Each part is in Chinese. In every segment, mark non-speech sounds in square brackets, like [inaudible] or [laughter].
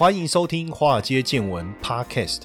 欢迎收听《华尔街见闻》Podcast。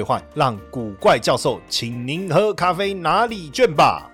兑换，让古怪教授请您喝咖啡哪里卷吧。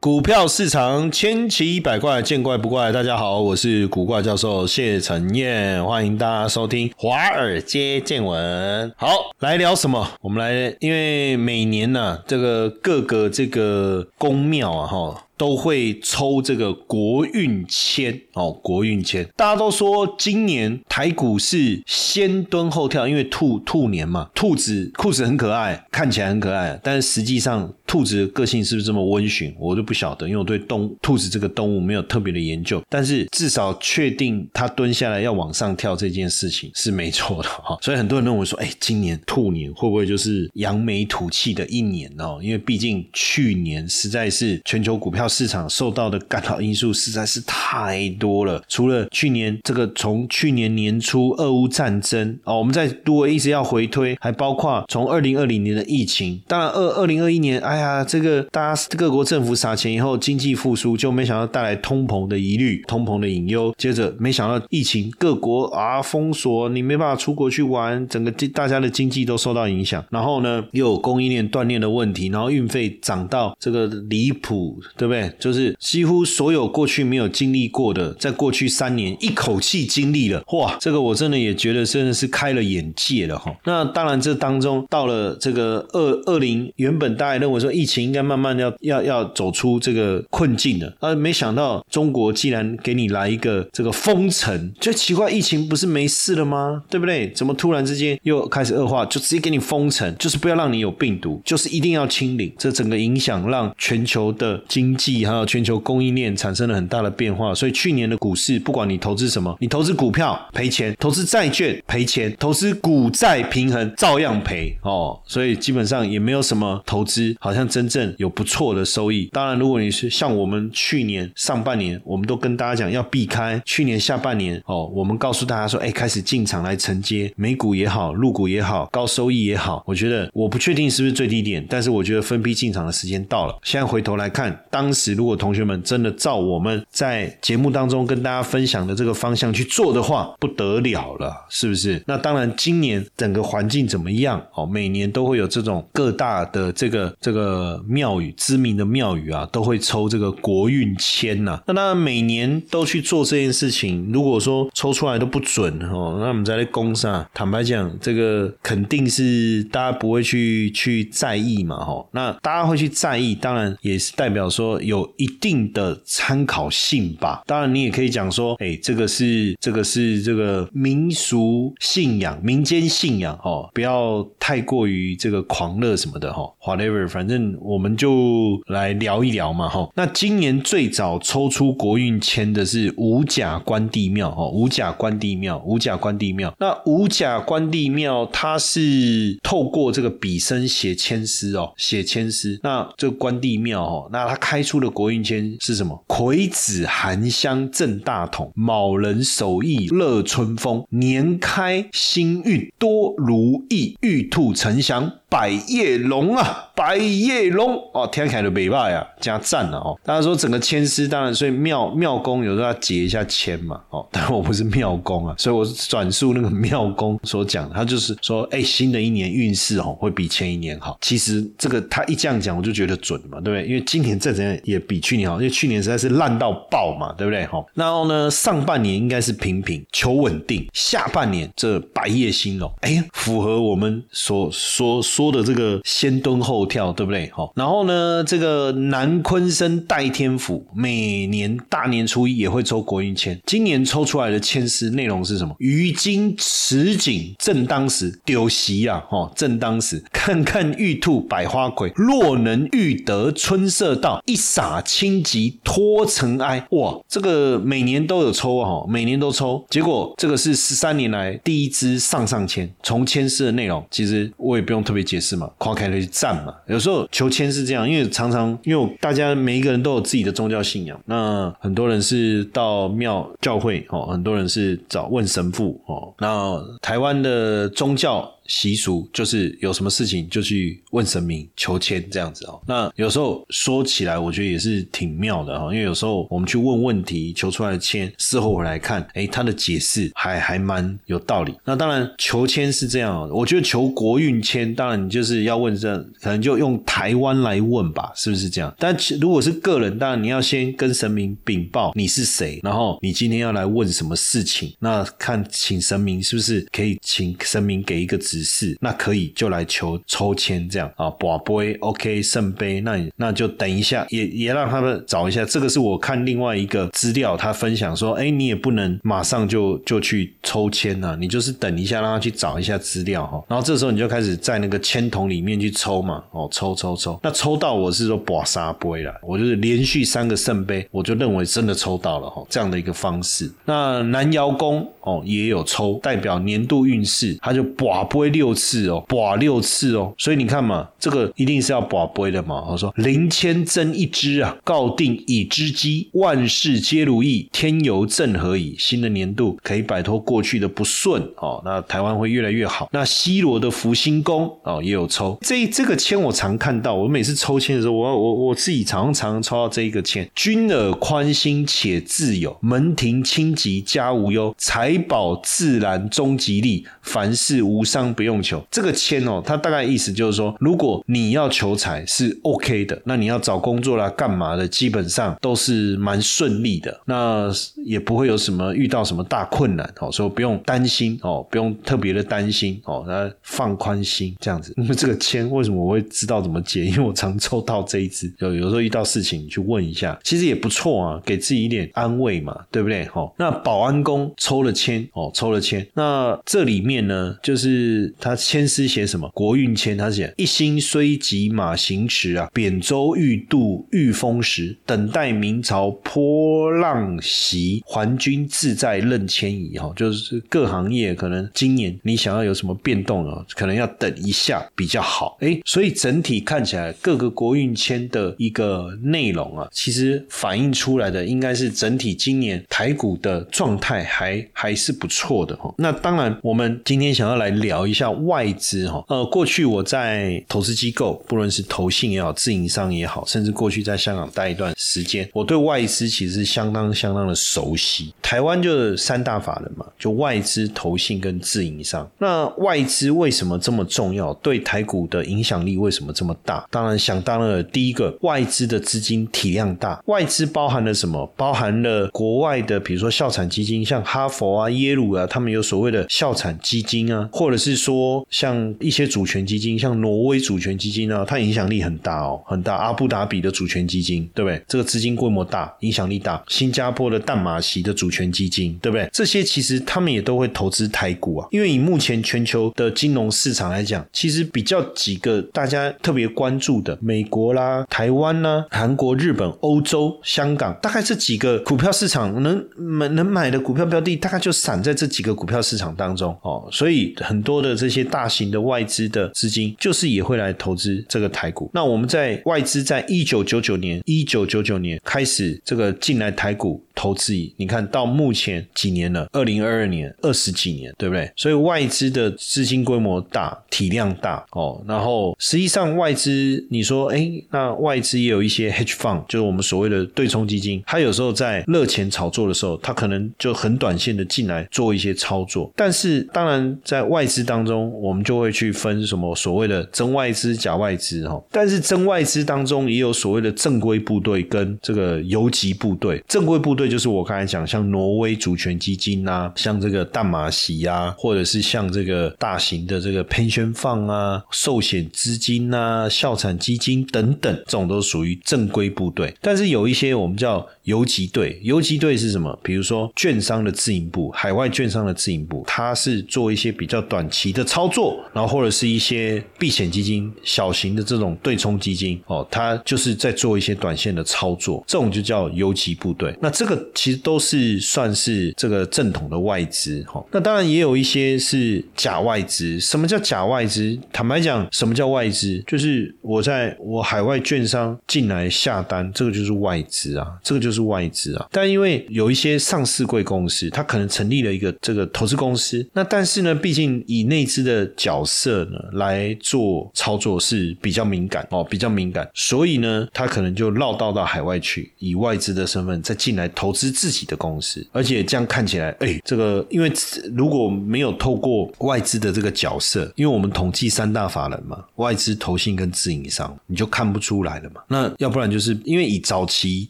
股票市场千奇百怪，见怪不怪。大家好，我是古怪教授谢承彦，欢迎大家收听华尔街见闻。好，来聊什么？我们来，因为每年呢，这个各个这个宫庙啊，哈。都会抽这个国运签哦，国运签。大家都说今年台股是先蹲后跳，因为兔兔年嘛，兔子裤子很可爱，看起来很可爱，但是实际上兔子的个性是不是这么温驯，我就不晓得，因为我对动兔子这个动物没有特别的研究。但是至少确定它蹲下来要往上跳这件事情是没错的 [laughs] 哈。所以很多人认为说，哎，今年兔年会不会就是扬眉吐气的一年哦？因为毕竟去年实在是全球股票。市场受到的干扰因素实在是太多了。除了去年这个从去年年初俄乌战争哦，我们在如果一直要回推，还包括从二零二零年的疫情。当然，二二零二一年，哎呀，啊这个大家各国政府撒钱以后，经济复苏就没想到带来通膨的疑虑、通膨的隐忧。接着没想到疫情，各国啊封锁，你没办法出国去玩，整个大家的经济都受到影响。然后呢，又有供应链断裂的问题，然后运费涨到这个离谱，对不？对，就是几乎所有过去没有经历过的，在过去三年一口气经历了，哇，这个我真的也觉得真的是开了眼界了哈。那当然，这当中到了这个二二零，原本大家认为说疫情应该慢慢要要要走出这个困境了，啊，没想到中国既然给你来一个这个封城，就奇怪，疫情不是没事了吗？对不对？怎么突然之间又开始恶化，就直接给你封城，就是不要让你有病毒，就是一定要清零，这整个影响让全球的经济。还有全球供应链产生了很大的变化，所以去年的股市，不管你投资什么，你投资股票赔钱，投资债券赔钱，投资股债平衡照样赔哦。所以基本上也没有什么投资好像真正有不错的收益。当然，如果你是像我们去年上半年，我们都跟大家讲要避开去年下半年哦，我们告诉大家说，哎，开始进场来承接美股也好，陆股也好，高收益也好。我觉得我不确定是不是最低点，但是我觉得分批进场的时间到了。现在回头来看，当时如果同学们真的照我们在节目当中跟大家分享的这个方向去做的话，不得了了，是不是？那当然，今年整个环境怎么样？哦，每年都会有这种各大的这个这个庙宇知名的庙宇啊，都会抽这个国运签呐。那当然，每年都去做这件事情。如果说抽出来都不准哦，那我们在那攻上，坦白讲，这个肯定是大家不会去去在意嘛，哈。那大家会去在意，当然也是代表说。有一定的参考性吧。当然，你也可以讲说，哎，这个是这个是这个民俗信仰、民间信仰哦，不要太过于这个狂热什么的哈。Whatever，反正我们就来聊一聊嘛哈。那今年最早抽出国运签的是五甲关帝庙哈，五甲关帝庙，五甲关帝庙。那五甲关帝庙，它是透过这个笔生写签诗哦，写签诗。那这个关帝庙哦，那它开出。的国运签是什么？癸子含香正大同，卯人手艺乐春风，年开新运多如意，玉兔呈祥。百叶龙啊，百叶龙哦，天凯的北霸呀，加赞了哦。大家说整个签诗，当然所以庙庙公有时候要解一下签嘛哦。[laughs] 但我不是庙公啊，所以我转述那个庙公所讲，他就是说，哎，新的一年运势哦会比前一年好。其实这个他一这样讲，我就觉得准嘛，对不对？因为今年再怎样也比去年好，因为去年实在是烂到爆嘛，对不对？哈。然后呢，上半年应该是平平求稳定，下半年这百叶兴隆，哎，符合我们所说说。说的这个先蹲后跳，对不对？好，然后呢，这个南昆生代天府每年大年初一也会抽国运签，今年抽出来的签诗内容是什么？于今此景正当时，丢席啊，哦，正当时，看看玉兔百花魁，若能遇得春色到，一洒清吉脱尘埃。哇，这个每年都有抽啊，每年都抽，结果这个是十三年来第一支上上签，从签诗的内容，其实我也不用特别也是嘛，夸开了去赞嘛。有时候求签是这样，因为常常因为大家每一个人都有自己的宗教信仰，那很多人是到庙教会哦，很多人是找问神父哦，那台湾的宗教。习俗就是有什么事情就去问神明求签这样子哦。那有时候说起来，我觉得也是挺妙的哈。因为有时候我们去问问题，求出来的签，事后回来看，哎，他的解释还还蛮有道理。那当然求签是这样，我觉得求国运签，当然你就是要问这，可能就用台湾来问吧，是不是这样？但如果是个人，当然你要先跟神明禀报你是谁，然后你今天要来问什么事情，那看请神明是不是可以请神明给一个指只是，那可以就来求抽签这样啊，宝杯 OK 圣杯，那那就等一下，也也让他们找一下。这个是我看另外一个资料，他分享说，哎，你也不能马上就就去抽签呐，你就是等一下，让他去找一下资料哈。然后这时候你就开始在那个签筒里面去抽嘛，哦，抽抽抽，那抽到我是说把沙杯了，我就是连续三个圣杯，我就认为真的抽到了哈，这样的一个方式。那南瑶宫哦也有抽，代表年度运势，他就把杯。六次哦，把六次哦，所以你看嘛，这个一定是要把杯的嘛。我说零千增一支啊，告定已知机，万事皆如意，天游正合矣。新的年度可以摆脱过去的不顺哦，那台湾会越来越好。那西罗的福星宫哦也有抽这这个签，我常看到。我每次抽签的时候，我我我自己常常抽到这一个签：君耳宽心且自有，门庭清吉家无忧，财宝自然终吉利，凡事无伤。不用求这个签哦，它大概意思就是说，如果你要求财是 OK 的，那你要找工作啦、干嘛的，基本上都是蛮顺利的，那也不会有什么遇到什么大困难哦，所以不用担心哦，不用特别的担心哦，那放宽心这样子。那么这个签为什么我会知道怎么解？因为我常抽到这一支，有有时候遇到事情去问一下，其实也不错啊，给自己一点安慰嘛，对不对？哦，那保安工抽了签哦，抽了签，那这里面呢就是。他签诗写什么？国运签，他写一心虽急马行驰啊，扁舟欲渡御风时，等待明朝波浪袭，还君自在任迁移。哈，就是各行业可能今年你想要有什么变动了，可能要等一下比较好。哎，所以整体看起来各个国运签的一个内容啊，其实反映出来的应该是整体今年台股的状态还还是不错的哈。那当然，我们今天想要来聊一。下外资哈，呃，过去我在投资机构，不论是投信也好，自营商也好，甚至过去在香港待一段时间，我对外资其实相当相当的熟悉。台湾就是三大法人嘛，就外资、投信跟自营商。那外资为什么这么重要？对台股的影响力为什么这么大？当然想当然，第一个外资的资金体量大，外资包含了什么？包含了国外的，比如说校产基金，像哈佛啊、耶鲁啊，他们有所谓的校产基金啊，或者是。说像一些主权基金，像挪威主权基金啊，它影响力很大哦，很大。阿布达比的主权基金，对不对？这个资金规模大，影响力大。新加坡的淡马锡的主权基金，对不对？这些其实他们也都会投资台股啊。因为以目前全球的金融市场来讲，其实比较几个大家特别关注的，美国啦、台湾啦、韩国、日本、欧洲、香港，大概这几个股票市场能买能买的股票标的，大概就散在这几个股票市场当中哦。所以很多的。这些大型的外资的资金，就是也会来投资这个台股。那我们在外资在一九九九年，一九九九年开始这个进来台股。投资，你看到目前几年了？二零二二年，二十几年，对不对？所以外资的资金规模大，体量大哦。然后实际上外资，你说，哎，那外资也有一些 hedge fund，就是我们所谓的对冲基金，它有时候在热钱炒作的时候，它可能就很短线的进来做一些操作。但是当然，在外资当当中，我们就会去分什么所谓的真外资、假外资哈。但是真外资当中也有所谓的正规部队跟这个游击部队。正规部队就是我刚才讲，像挪威主权基金啊，像这个淡马锡啊，或者是像这个大型的这个 pension fund 啊、寿险资金啊、校产基金等等，这种都属于正规部队。但是有一些我们叫游击队，游击队是什么？比如说券商的自营部、海外券商的自营部，它是做一些比较短期的操作，然后或者是一些避险基金、小型的这种对冲基金哦，它就是在做一些短线的操作，这种就叫游击部队。那这个其实都是算是这个正统的外资哈。那当然也有一些是假外资。什么叫假外资？坦白讲，什么叫外资？就是我在我海外券商进来下单，这个就是外资啊，这个就是是外资啊。但因为有一些上市贵公司，它可能成立了一个这个投资公司，那但是呢，毕竟以内资的角色呢来做操作是比较敏感哦，比较敏感，所以呢，他可能就绕道到海外去，以外资的身份再进来投资自己的公司，而且这样看起来，哎，这个因为如果没有透过外资的这个角色，因为我们统计三大法人嘛，外资、投信跟自营商，你就看不出来了嘛。那要不然就是因为以早期，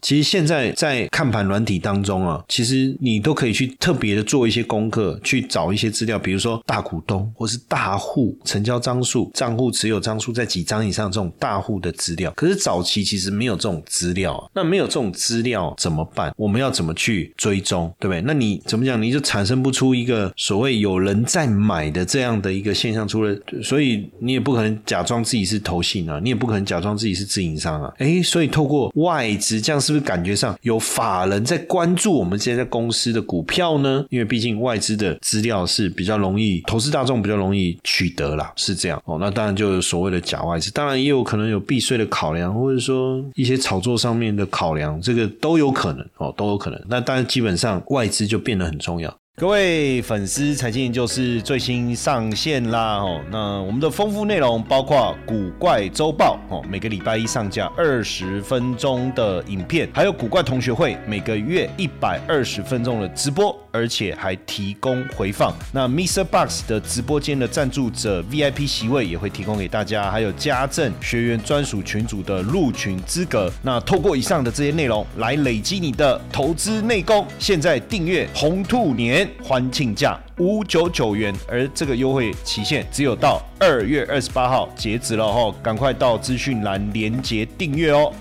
其实现在在看盘软体当中啊，其实你都可以去特别的做一些功课，去找一些资料，比如说大股东或是大户成交张数、账户持有张数在几张以上这种大户的资料。可是早期其实没有这种资料啊，那没有这种资料怎么办？我们要怎么去追踪，对不对？那你怎么讲，你就产生不出一个所谓有人在买的这样的一个现象出来，所以你也不可能假装自己是投信啊，你也不可能假装自己是自营商啊。哎，所以透过外资，这样是不是感觉上有法人在关注我们现在公司的股票呢？因为毕竟外资的资料是比较容易，投资大众比较容易取得啦，是这样哦。那当然就有所谓的假外资，当然也有可能有避税的考量，或者说一些炒作上面的考量，这个都有可能哦，都有可能。那当然基本上外资就变得很重要。各位粉丝，财经就是最新上线啦！哦，那我们的丰富内容包括古怪周报哦，每个礼拜一上架二十分钟的影片，还有古怪同学会每个月一百二十分钟的直播，而且还提供回放。那 Mr. Box 的直播间的赞助者 VIP 席位也会提供给大家，还有家政学员专属群组的入群资格。那透过以上的这些内容来累积你的投资内功。现在订阅红兔年。欢庆价五九九元，而这个优惠期限只有到二月二十八号截止了哈，赶快到资讯栏连接订阅哦。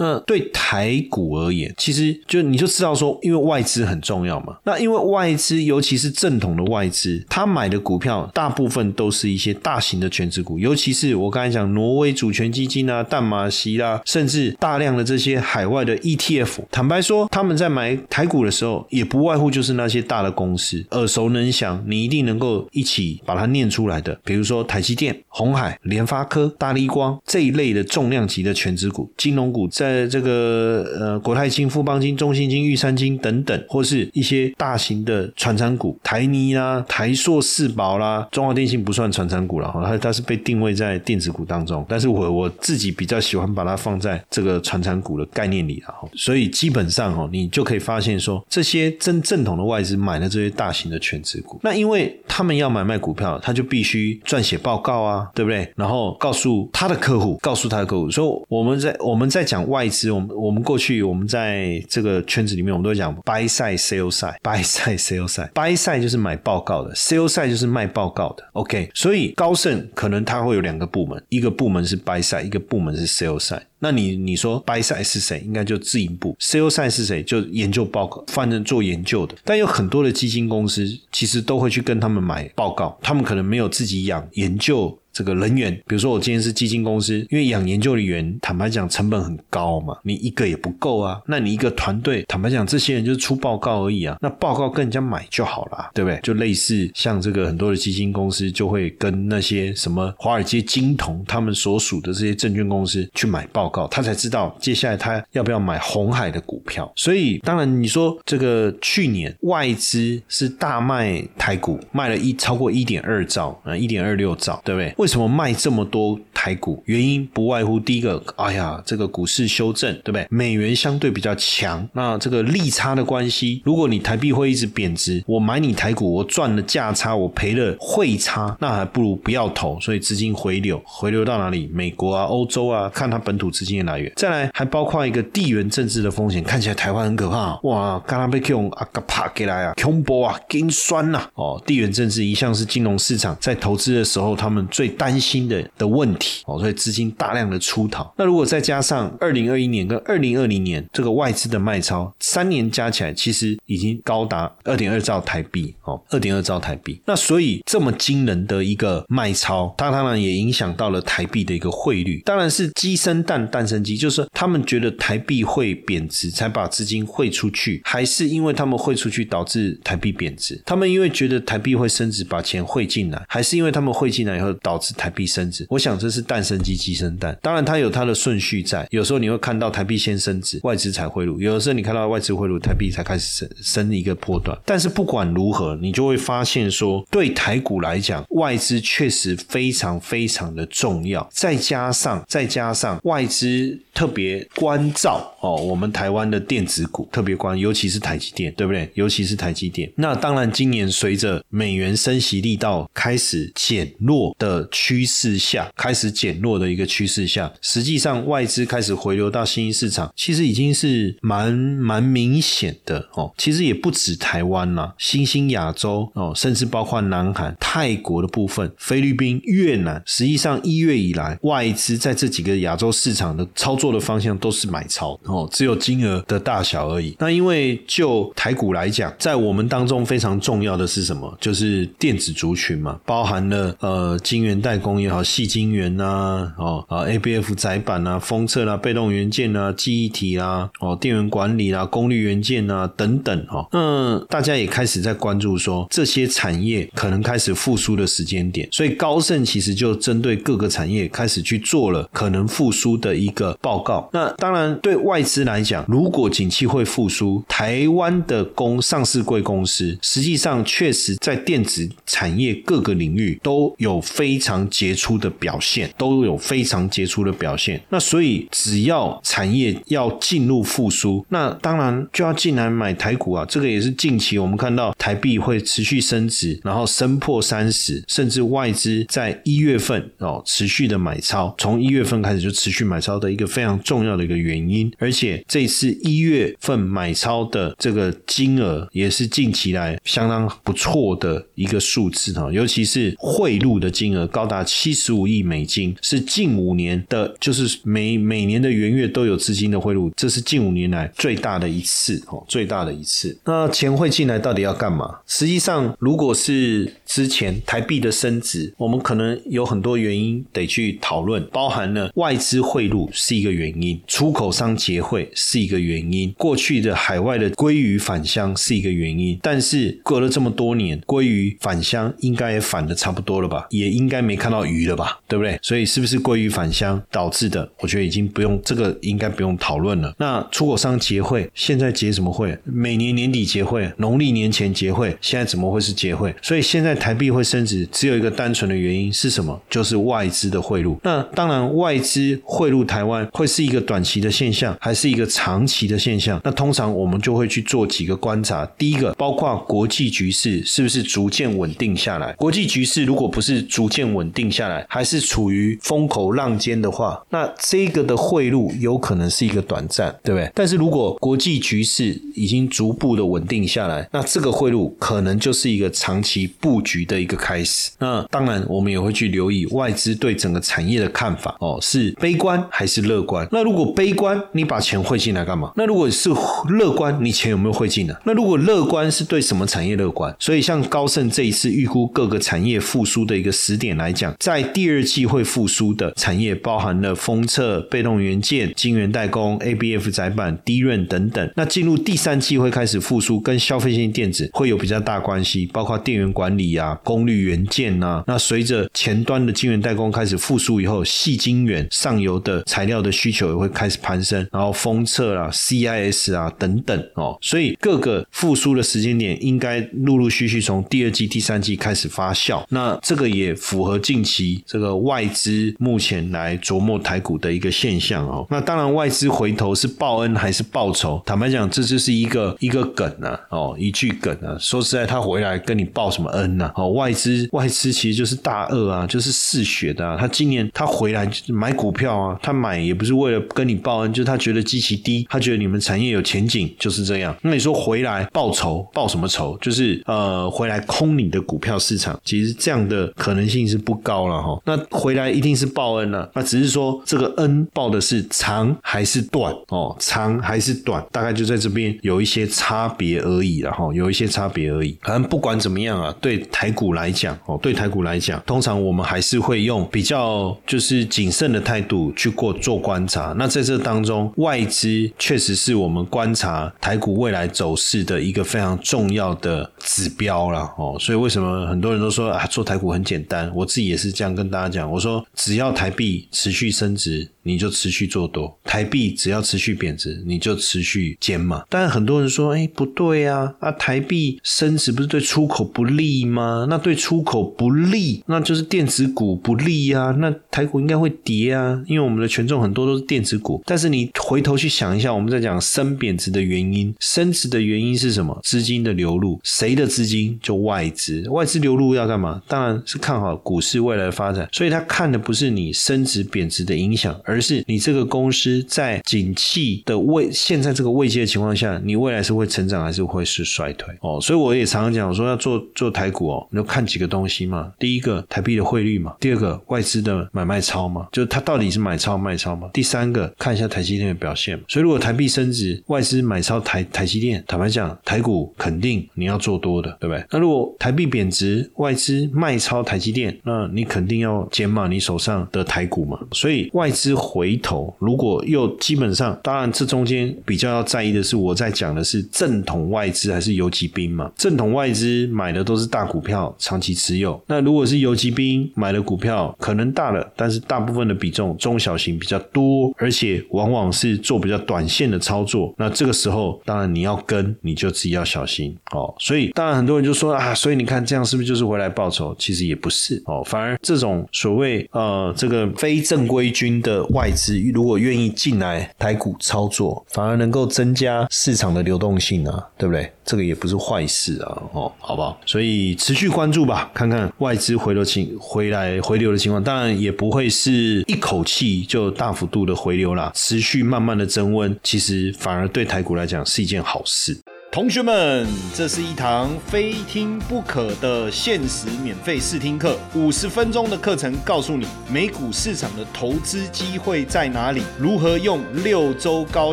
那对台股而言，其实就你就知道说，因为外资很重要嘛。那因为外资，尤其是正统的外资，他买的股票大部分都是一些大型的全职股，尤其是我刚才讲挪威主权基金啊、淡马锡啦，甚至大量的这些海外的 ETF。坦白说，他们在买台股的时候，也不外乎就是那些大的公司，耳熟能详，你一定能够一起把它念出来的，比如说台积电、红海、联发科、大立光这一类的重量级的全职股、金融股，在在这个呃国泰金、富邦金、中信金、玉山金等等，或是一些大型的传产股，台泥啦、台硕、四宝啦、中华电信不算传产股了哈，它它是被定位在电子股当中，但是我我自己比较喜欢把它放在这个传产股的概念里啊，所以基本上哈，你就可以发现说，这些真正统的外资买了这些大型的全职股，那因为他们要买卖股票，他就必须撰写报告啊，对不对？然后告诉他的客户，告诉他的客户，所以我们在我们在讲外。外资，我们我们过去我们在这个圈子里面，我们都讲 buy side sell side，buy [laughs] side sell side，buy side 就是买报告的，sell side 就是卖报告的。OK，所以高盛可能它会有两个部门，一个部门是 buy side，一个部门是 sell side。那你你说 buy side 是谁？应该就自营部，sell side 是谁？就研究报告，反正做研究的。但有很多的基金公司其实都会去跟他们买报告，他们可能没有自己养研究。这个人员，比如说我今天是基金公司，因为养研究人员，坦白讲成本很高嘛，你一个也不够啊。那你一个团队，坦白讲，这些人就是出报告而已啊。那报告跟人家买就好了，对不对？就类似像这个很多的基金公司，就会跟那些什么华尔街金童他们所属的这些证券公司去买报告，他才知道接下来他要不要买红海的股票。所以当然你说这个去年外资是大卖台股，卖了一超过一点二兆啊，一点二六兆，对不对？为什么卖这么多台股？原因不外乎第一个，哎呀，这个股市修正，对不对？美元相对比较强，那这个利差的关系，如果你台币会一直贬值，我买你台股，我赚了价差，我赔了汇差，那还不如不要投。所以资金回流，回流到哪里？美国啊，欧洲啊，看它本土资金的来源。再来，还包括一个地缘政治的风险，看起来台湾很可怕。哇，刚刚被用啊个啪给来啊，恐怖啊，金酸呐。哦，地缘政治一向是金融市场在投资的时候，他们最担心的的问题。哦，所以资金大量的出逃。那如果再加上二零二一年跟二零二零年这个外资的卖超，三年加起来其实已经高达二点二兆台币。哦，二点二兆台币。那所以这么惊人的一个卖超，它当然也影响到了台币的一个汇率。当然是鸡生蛋，蛋生鸡，就是他们觉得台币会贬值，才把资金汇出去，还是因为他们汇出去导致台币贬值？他们因为觉得台币会升值，把钱汇进来，还是因为他们汇进来以后导是台币升值？我想这是蛋生鸡，鸡生蛋。当然它有它的顺序在，有时候你会看到台币先升值，外资才汇入；有的时候你看到外资汇入，台币才开始升升一个波段。但是不管如何，你就会发现说，对台股来讲，外资确实非常非常的重要。再加上再加上外资特别关照哦，我们台湾的电子股特别关，尤其是台积电，对不对？尤其是台积电。那当然，今年随着美元升息力道开始减弱的趋势下，开始减弱的一个趋势下，实际上外资开始回流到新兴市场，其实已经是蛮蛮明显的哦。其实也不止台湾啦，新兴亚洲哦，甚至包括南韩、泰国的部分、菲律宾、越南，实际上一月以来，外资在这几个亚洲市场的操作的方向都是买超哦，只有金额的大小而已。那因为就台股来讲，在我们当中非常重要的是什么？就是电子族群嘛，包含了呃晶代工也好，细晶圆呐，哦啊 A B F 载板啊，封测啦，被动元件啊，记忆体啦，哦电源管理啦，功率元件啊等等哦。那大家也开始在关注说这些产业可能开始复苏的时间点，所以高盛其实就针对各个产业开始去做了可能复苏的一个报告。那当然对外资来讲，如果景气会复苏，台湾的公上市贵公司实际上确实在电子产业各个领域都有非常常杰出的表现，都有非常杰出的表现。那所以只要产业要进入复苏，那当然就要进来买台股啊。这个也是近期我们看到台币会持续升值，然后升破三十，甚至外资在一月份哦持续的买超，从一月份开始就持续买超的一个非常重要的一个原因。而且这次一月份买超的这个金额也是近期来相当不错的一个数字哈，尤其是汇入的金额高高达七十五亿美金，是近五年的，就是每每年的元月都有资金的汇入，这是近五年来最大的一次哦，最大的一次。那钱汇进来到底要干嘛？实际上，如果是之前台币的升值，我们可能有很多原因得去讨论，包含了外资汇入是一个原因，出口商结汇是一个原因，过去的海外的鲑鱼返乡是一个原因。但是隔了这么多年，鲑鱼返乡应该也返的差不多了吧？也应该没看到鱼了吧？对不对？所以是不是鲑鱼返乡导致的？我觉得已经不用这个，应该不用讨论了。那出口商结汇，现在结什么会？每年年底结汇，农历年前结汇，现在怎么会是结汇？所以现在台币会升值，只有一个单纯的原因是什么？就是外资的汇入。那当然，外资汇入台湾会是一个短期的现象，还是一个长期的现象？那通常我们就会去做几个观察。第一个，包括国际局势是不是逐渐稳定下来？国际局势如果不是逐渐稳定下来，还是处于风口浪尖的话，那这个的汇入有可能是一个短暂，对不对？但是如果国际局势已经逐步的稳定下来，那这个汇入可能就是一个长期布局的一个开始。那当然，我们也会去留意外资对整个产业的看法哦，是悲观还是乐观？那如果悲观，你把钱汇进来干嘛？那如果是乐观，你钱有没有汇进来？那如果乐观是对什么产业乐观？所以像高盛这一次预估各个产业复苏的一个时点来讲，在第二季会复苏的产业包含了封测、被动元件、晶圆代工、ABF 载板、低润等等。那进入第三季会开始复苏，跟消费性电子会有比较大关系，包括电源管理啊、功率元件啊。那随着前端的晶圆代工开始复苏以后，细晶圆上游的材料的需求也会开始攀升，然后封测啦、CIS 啊等等哦，所以各个复苏的时间点应该陆陆续续从第二季、第三季开始发酵。那这个也符合和近期这个外资目前来琢磨台股的一个现象哦。那当然，外资回头是报恩还是报仇？坦白讲，这就是一个一个梗啊，哦，一句梗啊。说实在，他回来跟你报什么恩呢？哦，外资外资其实就是大鳄啊，就是嗜血的啊。他今年他回来买股票啊，他买也不是为了跟你报恩，就是他觉得基期低，他觉得你们产业有前景，就是这样。那你说回来报仇，报什么仇？就是呃，回来空你的股票市场，其实这样的可能性是不高了哈。那回来一定是报恩了，那只是说这个恩报的是长还是短哦，长还是短，大概就在这边有一些差别而已了哈，有一些差别而已。反正不管怎么样啊，对台股来讲哦，对台股来讲，通常我们还是会用比较就是谨慎的态度去过做观察。那在这当中，外资确实是我们观察台股未来走势的一个非常重要的指标了哦。所以为什么很多人都说啊，做台股很简单？我自己也是这样跟大家讲，我说只要台币持续升值。你就持续做多，台币只要持续贬值，你就持续减码。但很多人说，哎，不对啊，啊，台币升值不是对出口不利吗？那对出口不利，那就是电子股不利啊。那台股应该会跌啊，因为我们的权重很多都是电子股。但是你回头去想一下，我们在讲升贬值的原因，升值的原因是什么？资金的流入，谁的资金？就外资，外资流入要干嘛？当然是看好股市未来的发展。所以他看的不是你升值贬值的影响。而是你这个公司在景气的位现在这个位阶的情况下，你未来是会成长还是会是衰退哦？所以我也常常讲我说要做做台股哦，你就看几个东西嘛。第一个台币的汇率嘛，第二个外资的买卖超嘛，就它到底是买超卖超嘛。第三个看一下台积电的表现。所以如果台币升值，外资买超台台积电，坦白讲，台股肯定你要做多的，对不对？那如果台币贬值，外资卖超台积电，那你肯定要减码你手上的台股嘛。所以外资。回头，如果又基本上，当然这中间比较要在意的是，我在讲的是正统外资还是游击兵嘛？正统外资买的都是大股票，长期持有。那如果是游击兵买的股票，可能大了，但是大部分的比重中小型比较多，而且往往是做比较短线的操作。那这个时候，当然你要跟，你就自己要小心哦。所以，当然很多人就说啊，所以你看这样是不是就是回来报仇？其实也不是哦，反而这种所谓呃这个非正规军的。外资如果愿意进来台股操作，反而能够增加市场的流动性啊，对不对？这个也不是坏事啊，哦，好不好？所以持续关注吧，看看外资回流情回来回流的情况，当然也不会是一口气就大幅度的回流啦，持续慢慢的增温，其实反而对台股来讲是一件好事。同学们，这是一堂非听不可的限时免费试听课，五十分钟的课程，告诉你美股市场的投资机会在哪里，如何用六周高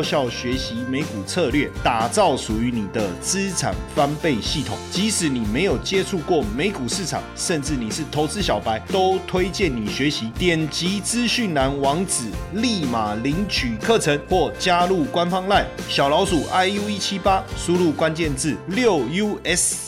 效学习美股策略，打造属于你的资产翻倍系统。即使你没有接触过美股市场，甚至你是投资小白，都推荐你学习。点击资讯栏网址，立马领取课程或加入官方 LINE 小老鼠 iu 一七八，输入。关键字六 US。